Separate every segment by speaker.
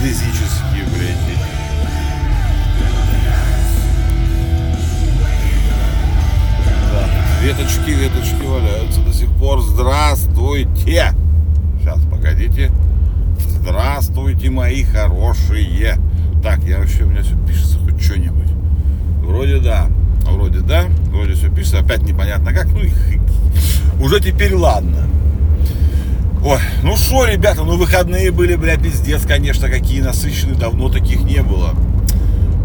Speaker 1: геодезические, блядь. Да, веточки, веточки валяются до сих пор. Здравствуйте! Сейчас, погодите. Здравствуйте, мои хорошие. Так, я вообще, у меня все пишется хоть что-нибудь. Вроде да. Вроде да. Вроде все пишется. Опять непонятно как. Ну, уже теперь ладно. Ой, ну что, ребята, ну выходные были, бля, пиздец, конечно, какие насыщенные, давно таких не было.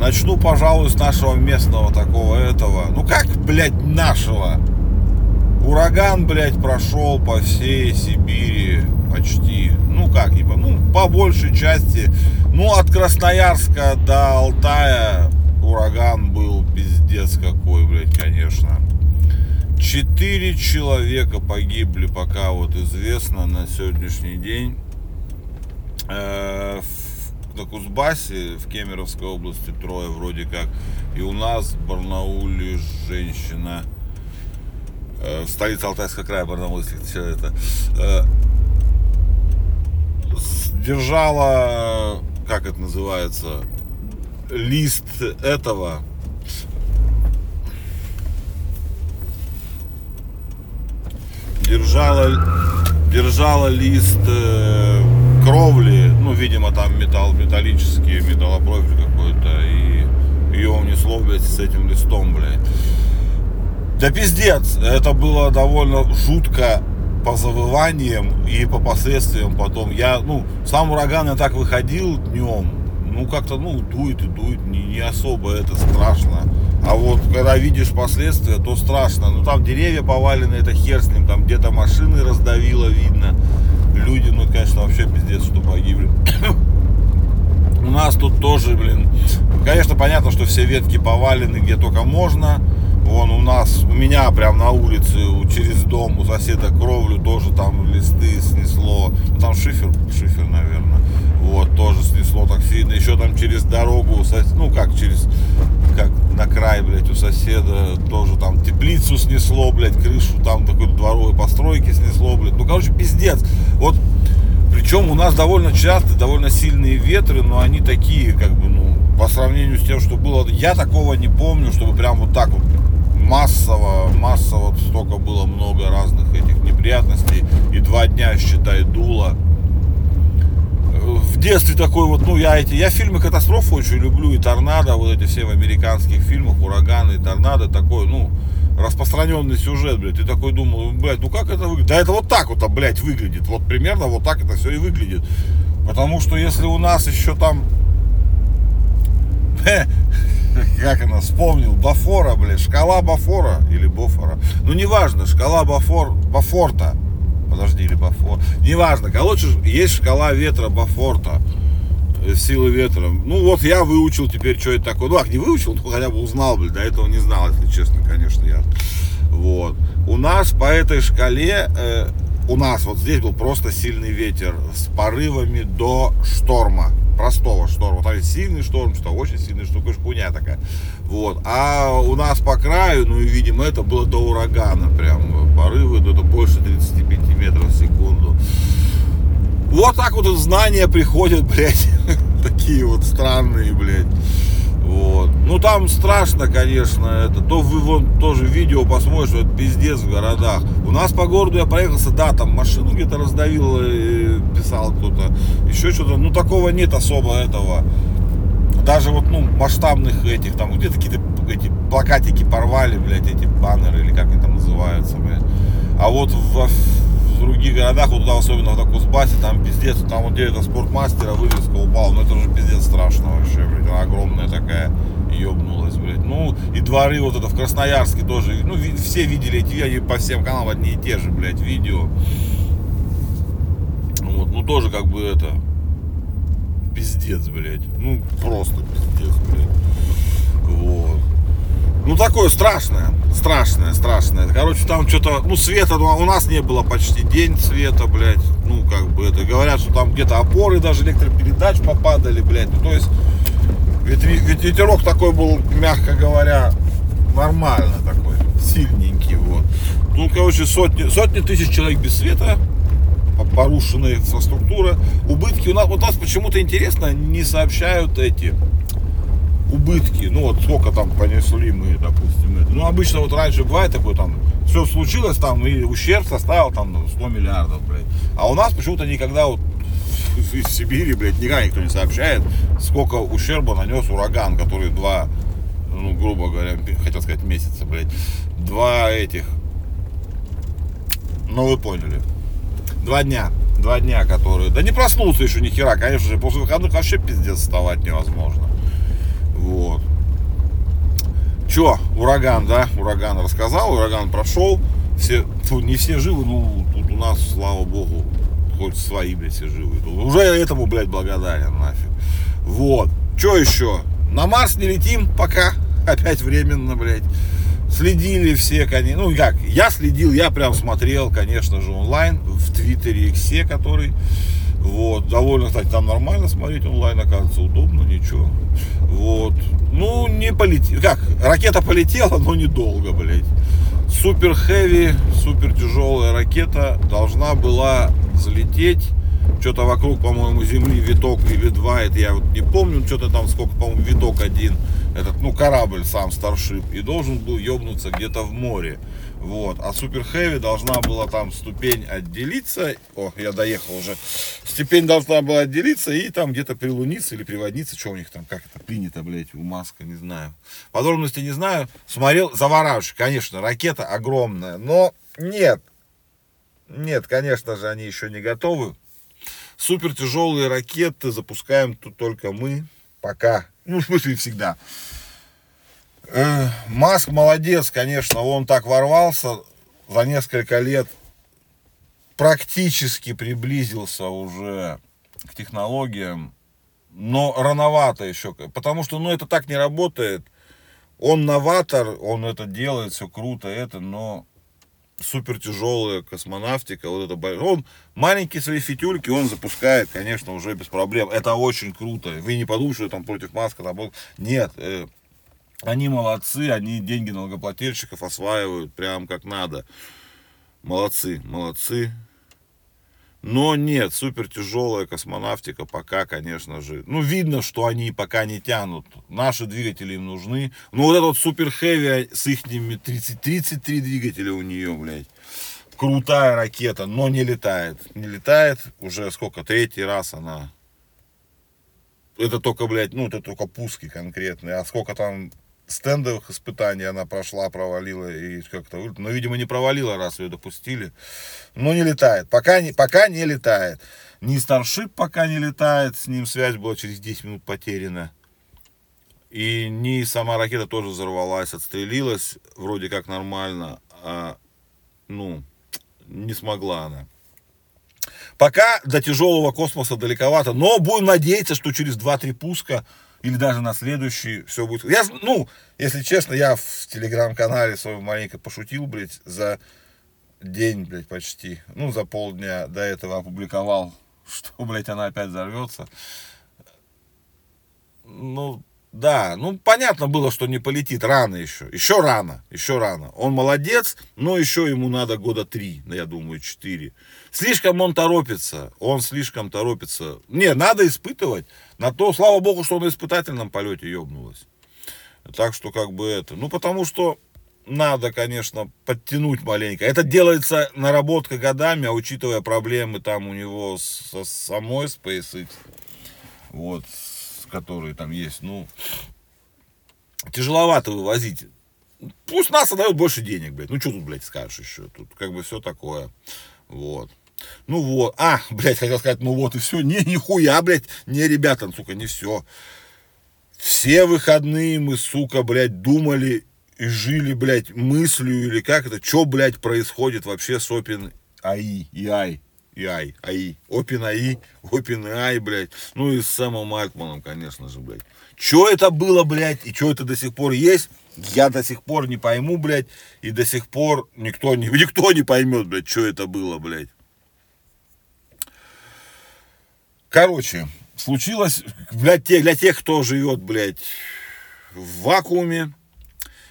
Speaker 1: Начну, пожалуй, с нашего местного такого этого. Ну как, блядь, нашего? Ураган, блядь, прошел по всей Сибири почти. Ну как, типа, ну по большей части. Ну от Красноярска до Алтая ураган был пиздец какой, блядь, конечно. Четыре человека погибли, пока вот известно на сегодняшний день. Э, на Кузбассе, в Кемеровской области трое вроде как. И у нас в Барнауле женщина, э, столица Алтайского края, Барнаул, если все это, э, держала, как это называется, лист этого держала, держала лист э, кровли, ну, видимо, там металл, металлический, металлопрофиль какой-то, и ее унесло, блядь, с этим листом, блядь. Да пиздец, это было довольно жутко по завываниям и по последствиям потом. Я, ну, сам ураган я так выходил днем, ну, как-то, ну, дует и дует, не, не особо это страшно. А вот когда видишь последствия, то страшно. Ну там деревья повалены, это хер с ним, там где-то машины раздавило, видно. Люди, ну конечно, вообще пиздец, что погибли. У нас тут тоже, блин, конечно, понятно, что все ветки повалены где только можно. Вон у нас, у меня прям на улице, через дом, у соседа кровлю тоже там листы снесло. Ну, там шифер, шифер, наверное. Вот, тоже снесло так сильно. Еще там через дорогу, ну как через, как на край, блядь, у соседа тоже там теплицу снесло, блядь, крышу там такой дворовой постройки снесло, блядь. Ну, короче, пиздец. Вот, причем у нас довольно часто, довольно сильные ветры, но они такие, как бы, ну, по сравнению с тем, что было, я такого не помню, чтобы прям вот так вот массово, массово столько было много разных этих неприятностей. И два дня, считай, дуло в детстве такой вот, ну, я эти, я фильмы катастрофы очень люблю, и торнадо, вот эти все в американских фильмах, ураганы и торнадо, такой, ну, распространенный сюжет, блядь, и такой думал, блядь, ну как это выглядит? Да это вот так вот, блядь, выглядит, вот примерно вот так это все и выглядит. Потому что если у нас еще там, как она вспомнил, Бафора, блядь, шкала Бафора или Бофора, ну неважно, шкала Бафор, Бафорта, подожди, или Бафор. Неважно, короче, есть шкала ветра Бафорта, э, силы ветра. Ну вот я выучил теперь, что это такое. Ну, ах, не выучил, но хотя бы узнал, блин, до этого не знал, если честно, конечно, я. Вот. У нас по этой шкале, э, у нас вот здесь был просто сильный ветер с порывами до шторма простого шторма. Там есть сильный шторм, что очень сильный шторм, хуйня такая. Вот. А у нас по краю, ну и видимо, это было до урагана прям. Порывы, ну, это больше 35 метров в секунду. Вот так вот знания приходят, блядь, такие вот странные, блядь. Вот. Ну там страшно, конечно, это. То вы вон тоже видео посмотришь, это пиздец в городах. У нас по городу я проехался, да, там машину где-то раздавил, э, писал кто-то, еще что-то. Ну такого нет особо этого. Даже вот, ну, масштабных этих, там где-то какие-то эти плакатики порвали, блядь, эти баннеры, или как они там называются, блядь. А вот в, в других городах, вот туда, особенно в Кузбассе, там пиздец, там вот где это спортмастера вывеска упала, ну это же пиздец страшно вообще, блядь, она огромная такая, ебнулась, блядь. Ну, и дворы вот это в Красноярске тоже, ну, все видели эти, они по всем каналам одни и те же, блядь, видео. Вот, ну тоже как бы это, пиздец, блядь, ну, просто пиздец, блядь. Вот. Ну, такое страшное, страшное, страшное. Короче, там что-то, ну, света ну, у нас не было почти день света, блядь. Ну, как бы это, говорят, что там где-то опоры даже электропередач попадали, блядь. Ну, то есть, ведь, ветерок такой был, мягко говоря, нормально такой, сильненький, вот. Ну, короче, сотни, сотни тысяч человек без света порушенная инфраструктура, убытки. У нас, у нас почему-то интересно, не сообщают эти убытки, ну вот сколько там понесли мы, допустим, это. Ну обычно вот раньше бывает такое там, все случилось там и ущерб составил там 100 миллиардов, блядь. А у нас почему-то никогда вот из Сибири, блядь, никогда никто не сообщает, сколько ущерба нанес ураган, который два, ну, грубо говоря, хотел сказать месяца, блядь, два этих, ну, вы поняли, два дня, два дня, которые, да не проснулся еще ни хера, конечно же, после выходных вообще пиздец вставать невозможно, вот. Че, ураган, да, ураган рассказал, ураган прошел, все, фу, не все живы, ну, тут у нас, слава богу, хоть свои, блядь, все живые. Уже этому, блядь, благодарен нафиг. Вот. Что еще? На Марс не летим пока. Опять временно, блядь. Следили все, конечно. Ну, как, я следил, я прям смотрел, конечно же, онлайн в Твиттере Иксе, который вот, довольно, кстати, там нормально смотреть онлайн, оказывается, удобно, ничего. Вот. Ну, не полетел. Как, ракета полетела, но недолго, блядь. Супер хэви, супер тяжелая ракета должна была залететь. Что-то вокруг, по-моему, Земли виток или два, это я вот не помню, что-то там сколько, по-моему, виток один, этот, ну, корабль сам, Старшип, и должен был ебнуться где-то в море. Вот. А Супер Хэви должна была там ступень отделиться. О, я доехал уже. Ступень должна была отделиться и там где-то прилуниться или приводниться. Что у них там, как это принято, блядь, у Маска, не знаю. Подробности не знаю. Смотрел, завораживающе, конечно, ракета огромная. Но нет, нет, конечно же, они еще не готовы. Супер тяжелые ракеты запускаем тут только мы. Пока. Ну, в смысле, всегда. Э, Маск молодец, конечно, он так ворвался за несколько лет, практически приблизился уже к технологиям, но рановато еще, потому что, ну, это так не работает. Он новатор, он это делает, все круто, это, но супер тяжелая космонавтика, вот это он маленькие свои фитюльки он запускает, конечно, уже без проблем. Это очень круто. Вы не подумайте, что там против Маска там был. Нет, э, они молодцы, они деньги налогоплательщиков осваивают прям как надо. Молодцы, молодцы. Но нет, супер тяжелая космонавтика пока, конечно же. Ну, видно, что они пока не тянут. Наши двигатели им нужны. Ну, вот этот вот супер хэви с их 30, 33 двигателя у нее, блядь. Крутая ракета, но не летает. Не летает уже сколько, третий раз она. Это только, блядь, ну, это только пуски конкретные. А сколько там стендовых испытаний она прошла, провалила и как-то, но, ну, видимо, не провалила, раз ее допустили. Но не летает, пока не, пока не летает. Ни Старшип пока не летает, с ним связь была через 10 минут потеряна. И ни сама ракета тоже взорвалась, отстрелилась, вроде как нормально, а, ну, не смогла она. Пока до тяжелого космоса далековато, но будем надеяться, что через 2-3 пуска или даже на следующий все будет. Я, ну, если честно, я в телеграм-канале своем маленько пошутил, блядь, за день, блядь, почти, ну, за полдня до этого опубликовал, что, блядь, она опять взорвется. Ну, да, ну понятно было, что не полетит рано еще. Еще рано, еще рано. Он молодец, но еще ему надо года три, я думаю, четыре. Слишком он торопится, он слишком торопится. Не, надо испытывать. На то, слава богу, что он на испытательном полете ебнулось. Так что как бы это. Ну потому что надо, конечно, подтянуть маленько. Это делается наработка годами, а учитывая проблемы там у него со самой SpaceX, вот, которые там есть, ну, тяжеловато вывозить. Пусть НАСА дает больше денег, блядь. Ну, что тут, блядь, скажешь еще? Тут как бы все такое. Вот. Ну вот. А, блядь, хотел сказать, ну вот и все. Не, нихуя, блядь. Не, ребята, сука, не все. Все выходные мы, сука, блядь, думали и жили, блядь, мыслью или как это, что, блядь, происходит вообще с Open AI, AI. AI, AI, OpenAI, OpenAI, блядь, ну и с Сэмом Альтманом, конечно же, блядь. Что это было, блядь, и что это до сих пор есть, я до сих пор не пойму, блядь, и до сих пор никто не, никто не поймет, блядь, что это было, блядь. Короче, случилось, для тех, для тех, кто живет, блядь, в вакууме,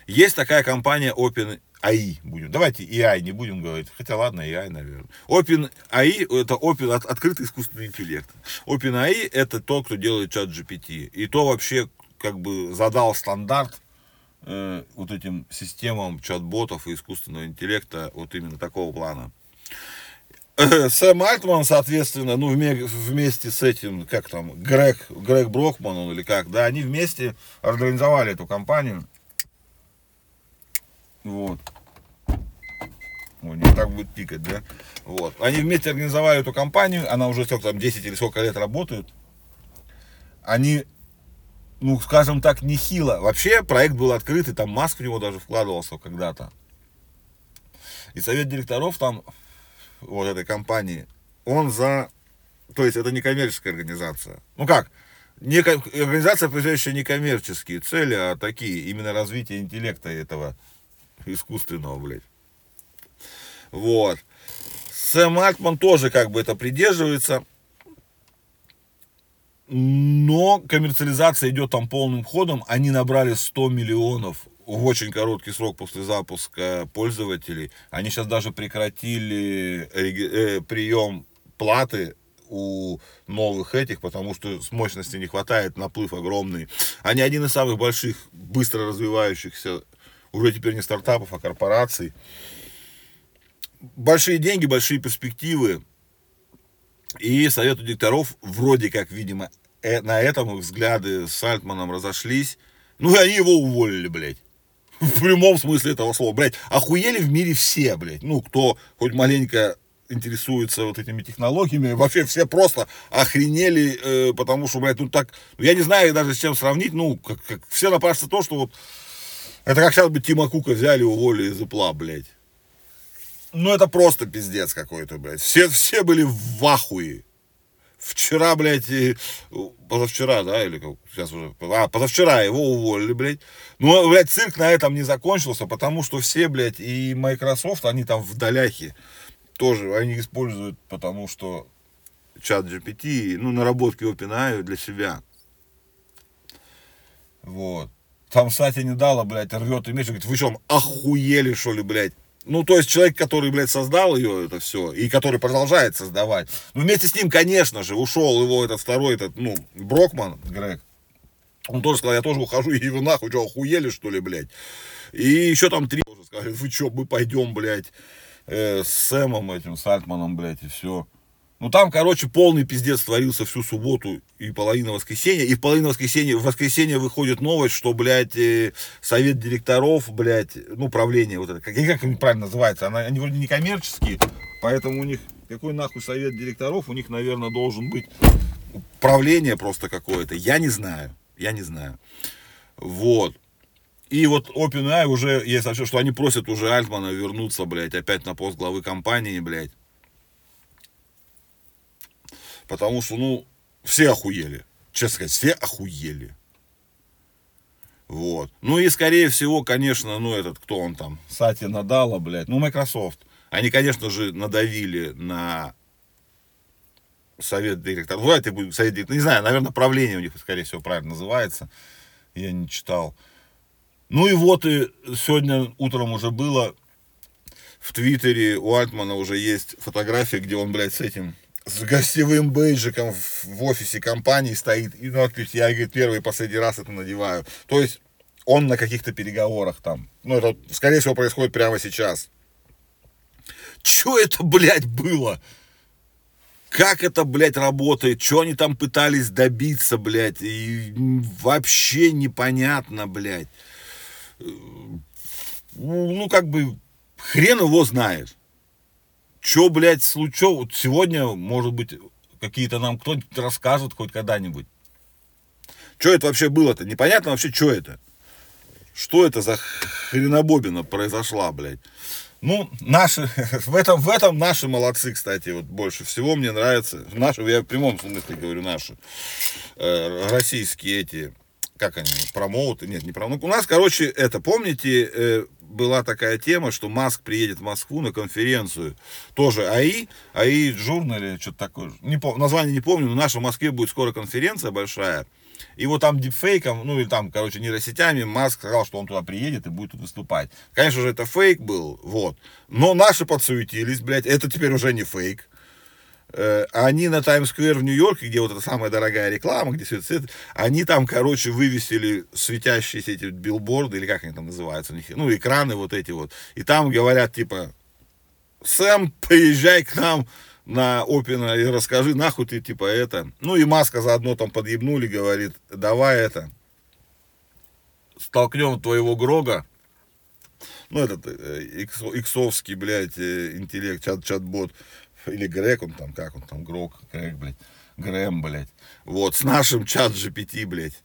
Speaker 1: есть такая компания Open AI будем. Давайте AI не будем говорить. Хотя ладно, AI, наверное. Open AI это open, от, открытый искусственный интеллект. Open AI это тот, кто делает чат GPT. И то вообще как бы задал стандарт э, вот этим системам чат-ботов и искусственного интеллекта вот именно такого плана. Сэм Альтман, соответственно, ну, вместе с этим, как там, Грег, Грег Брокман, он или как, да, они вместе организовали эту компанию. Вот. Ой, не так будет пикать, да? Вот. Они вместе организовали эту компанию, она уже сколько там, 10 или сколько лет работает. Они, ну, скажем так, нехило. Вообще проект был открытый, там Маск в него даже вкладывался когда-то. И совет директоров там вот этой компании, он за... То есть это не коммерческая организация. Ну как? Не, организация, преследующая не коммерческие цели, а такие, именно развитие интеллекта этого искусственного, блядь. Вот. Сэм Альтман тоже как бы это придерживается. Но коммерциализация идет там полным ходом. Они набрали 100 миллионов в очень короткий срок после запуска пользователей. Они сейчас даже прекратили э, прием платы у новых этих, потому что с мощности не хватает, наплыв огромный. Они один из самых больших, быстро развивающихся, уже теперь не стартапов, а корпораций. Большие деньги, большие перспективы. И совету директоров вроде как, видимо, э, на этом их взгляды с Альтманом разошлись. Ну и они его уволили, блядь. В прямом смысле этого слова. Блядь, охуели в мире все, блядь. Ну, кто хоть маленько интересуется вот этими технологиями, вообще все просто охренели, э, потому что, блядь, ну так, ну, я не знаю даже с чем сравнить, ну, как, как все напрашивается то, что вот, это как сейчас бы Тима Кука взяли, уволили из Apple, блядь. Ну, это просто пиздец какой-то, блядь. Все, все были в ахуе. Вчера, блядь, и, позавчера, да, или как, сейчас уже, а, позавчера его уволили, блядь. Ну, блядь, цирк на этом не закончился, потому что все, блядь, и Microsoft, они там в доляхе тоже, они используют, потому что чат GPT, ну, наработки OpenAI для себя. Вот. Там Сати не дала, блядь, рвет и меч, говорит, вы что, охуели, что ли, блядь? Ну, то есть человек, который, блядь, создал ее, это все, и который продолжает создавать. Ну, вместе с ним, конечно же, ушел его этот второй, этот, ну, Брокман, Грег. Он тоже сказал, я тоже ухожу, и вы нахуй, что, охуели, что ли, блядь? И еще там три тоже сказали, вы что, мы пойдем, блядь, э, с Сэмом этим, с Альтманом, блядь, и все. Ну там, короче, полный пиздец творился всю субботу и половину воскресенья. И в половину воскресенья, в воскресенье выходит новость, что, блядь, э, совет директоров, блядь, ну, правление, вот это, как, как они правильно называется, она, они вроде не коммерческие, поэтому у них, какой нахуй совет директоров, у них, наверное, должен быть правление просто какое-то. Я не знаю, я не знаю. Вот. И вот OpenAI уже есть вообще, что они просят уже Альтмана вернуться, блядь, опять на пост главы компании, блядь. Потому что, ну, все охуели. Честно сказать, все охуели. Вот. Ну и, скорее всего, конечно, ну этот, кто он там, Сати Надала, блядь, ну Microsoft. Они, конечно же, надавили на совет директоров. Ну, это будет совет директоров. Не знаю, наверное, правление у них, скорее всего, правильно называется. Я не читал. Ну и вот и сегодня утром уже было в Твиттере у Альтмана уже есть фотография, где он, блядь, с этим с гостевым бейджиком в офисе компании стоит, и надпись, я, говорит, первый и последний раз это надеваю. То есть он на каких-то переговорах там. Ну, это, скорее всего, происходит прямо сейчас. Что это, блядь, было? Как это, блядь, работает? Что они там пытались добиться, блядь? И вообще непонятно, блядь. Ну, как бы, хрен его знает. Что, блядь, случилось? Вот сегодня, может быть, какие-то нам кто-нибудь расскажет хоть когда-нибудь. Что это вообще было-то? Непонятно вообще, что это. Что это за хренобобина произошла, блядь. Ну, наши, в этом, в этом наши молодцы, кстати, вот больше всего мне нравятся, наши, я в прямом смысле говорю наши, э, российские эти, как они, промоуты, нет, не промоуты, у нас, короче, это, помните, э, была такая тема, что Маск приедет в Москву на конференцию. Тоже АИ, АИ или что-то такое. Не пом- название не помню, но в нашей Москве будет скоро конференция большая. И вот там дипфейком, ну или там, короче, нейросетями Маск сказал, что он туда приедет и будет тут выступать. Конечно же, это фейк был, вот. Но наши подсуетились, блядь, это теперь уже не фейк. Э, они на Таймс-сквер в Нью-Йорке, где вот эта самая дорогая реклама, где все это они там, короче, вывесили светящиеся эти билборды, или как они там называются, ну, экраны вот эти вот. И там говорят, типа, Сэм, приезжай к нам на Опина и расскажи, нахуй ты, типа, это. Ну, и Маска заодно там подъебнули, говорит, давай это, столкнем твоего Грога, ну, этот э, иксовский, блядь, э, интеллект, чат, чат-бот, или Грег, он там, как он там, Грог, Грег, блядь, Грэм, блядь, вот, с нашим чат GPT, блядь,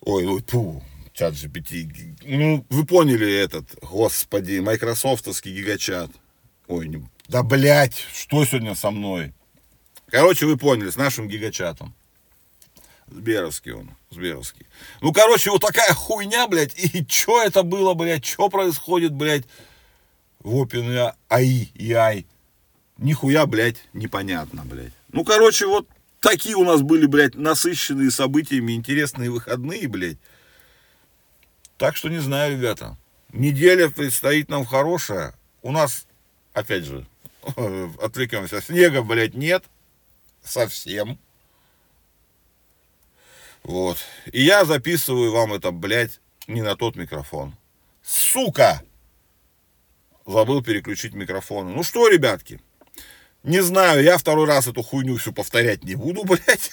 Speaker 1: ой, ой, пу, чат GPT, ну, вы поняли этот, господи, майкрософтовский гигачат, ой, не, да, блядь, что сегодня со мной, короче, вы поняли, с нашим гигачатом, Сберовский он, Сберовский. Ну, короче, вот такая хуйня, блядь, и что это было, блядь, что происходит, блядь, в OpenAI, AI, нихуя, блядь, непонятно, блядь. Ну, короче, вот такие у нас были, блядь, насыщенные событиями, интересные выходные, блядь. Так что не знаю, ребята. Неделя предстоит нам хорошая. У нас, опять же, отвлекемся, снега, блядь, нет. Совсем. Вот. И я записываю вам это, блядь, не на тот микрофон. Сука! Забыл переключить микрофон. Ну что, ребятки, не знаю, я второй раз эту хуйню всю повторять не буду, блядь.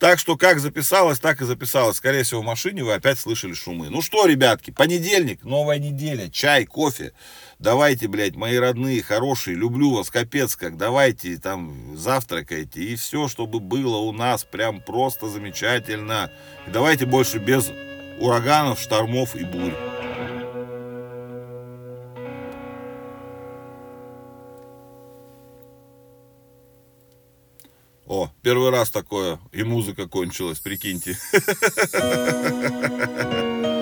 Speaker 1: Так что как записалось, так и записалось. Скорее всего, в машине вы опять слышали шумы. Ну что, ребятки, понедельник, новая неделя, чай, кофе. Давайте, блядь, мои родные, хорошие, люблю вас, капец как. Давайте там завтракайте. И все, чтобы было у нас прям просто замечательно. Давайте больше без ураганов, штормов и бурь. О, первый раз такое, и музыка кончилась, прикиньте.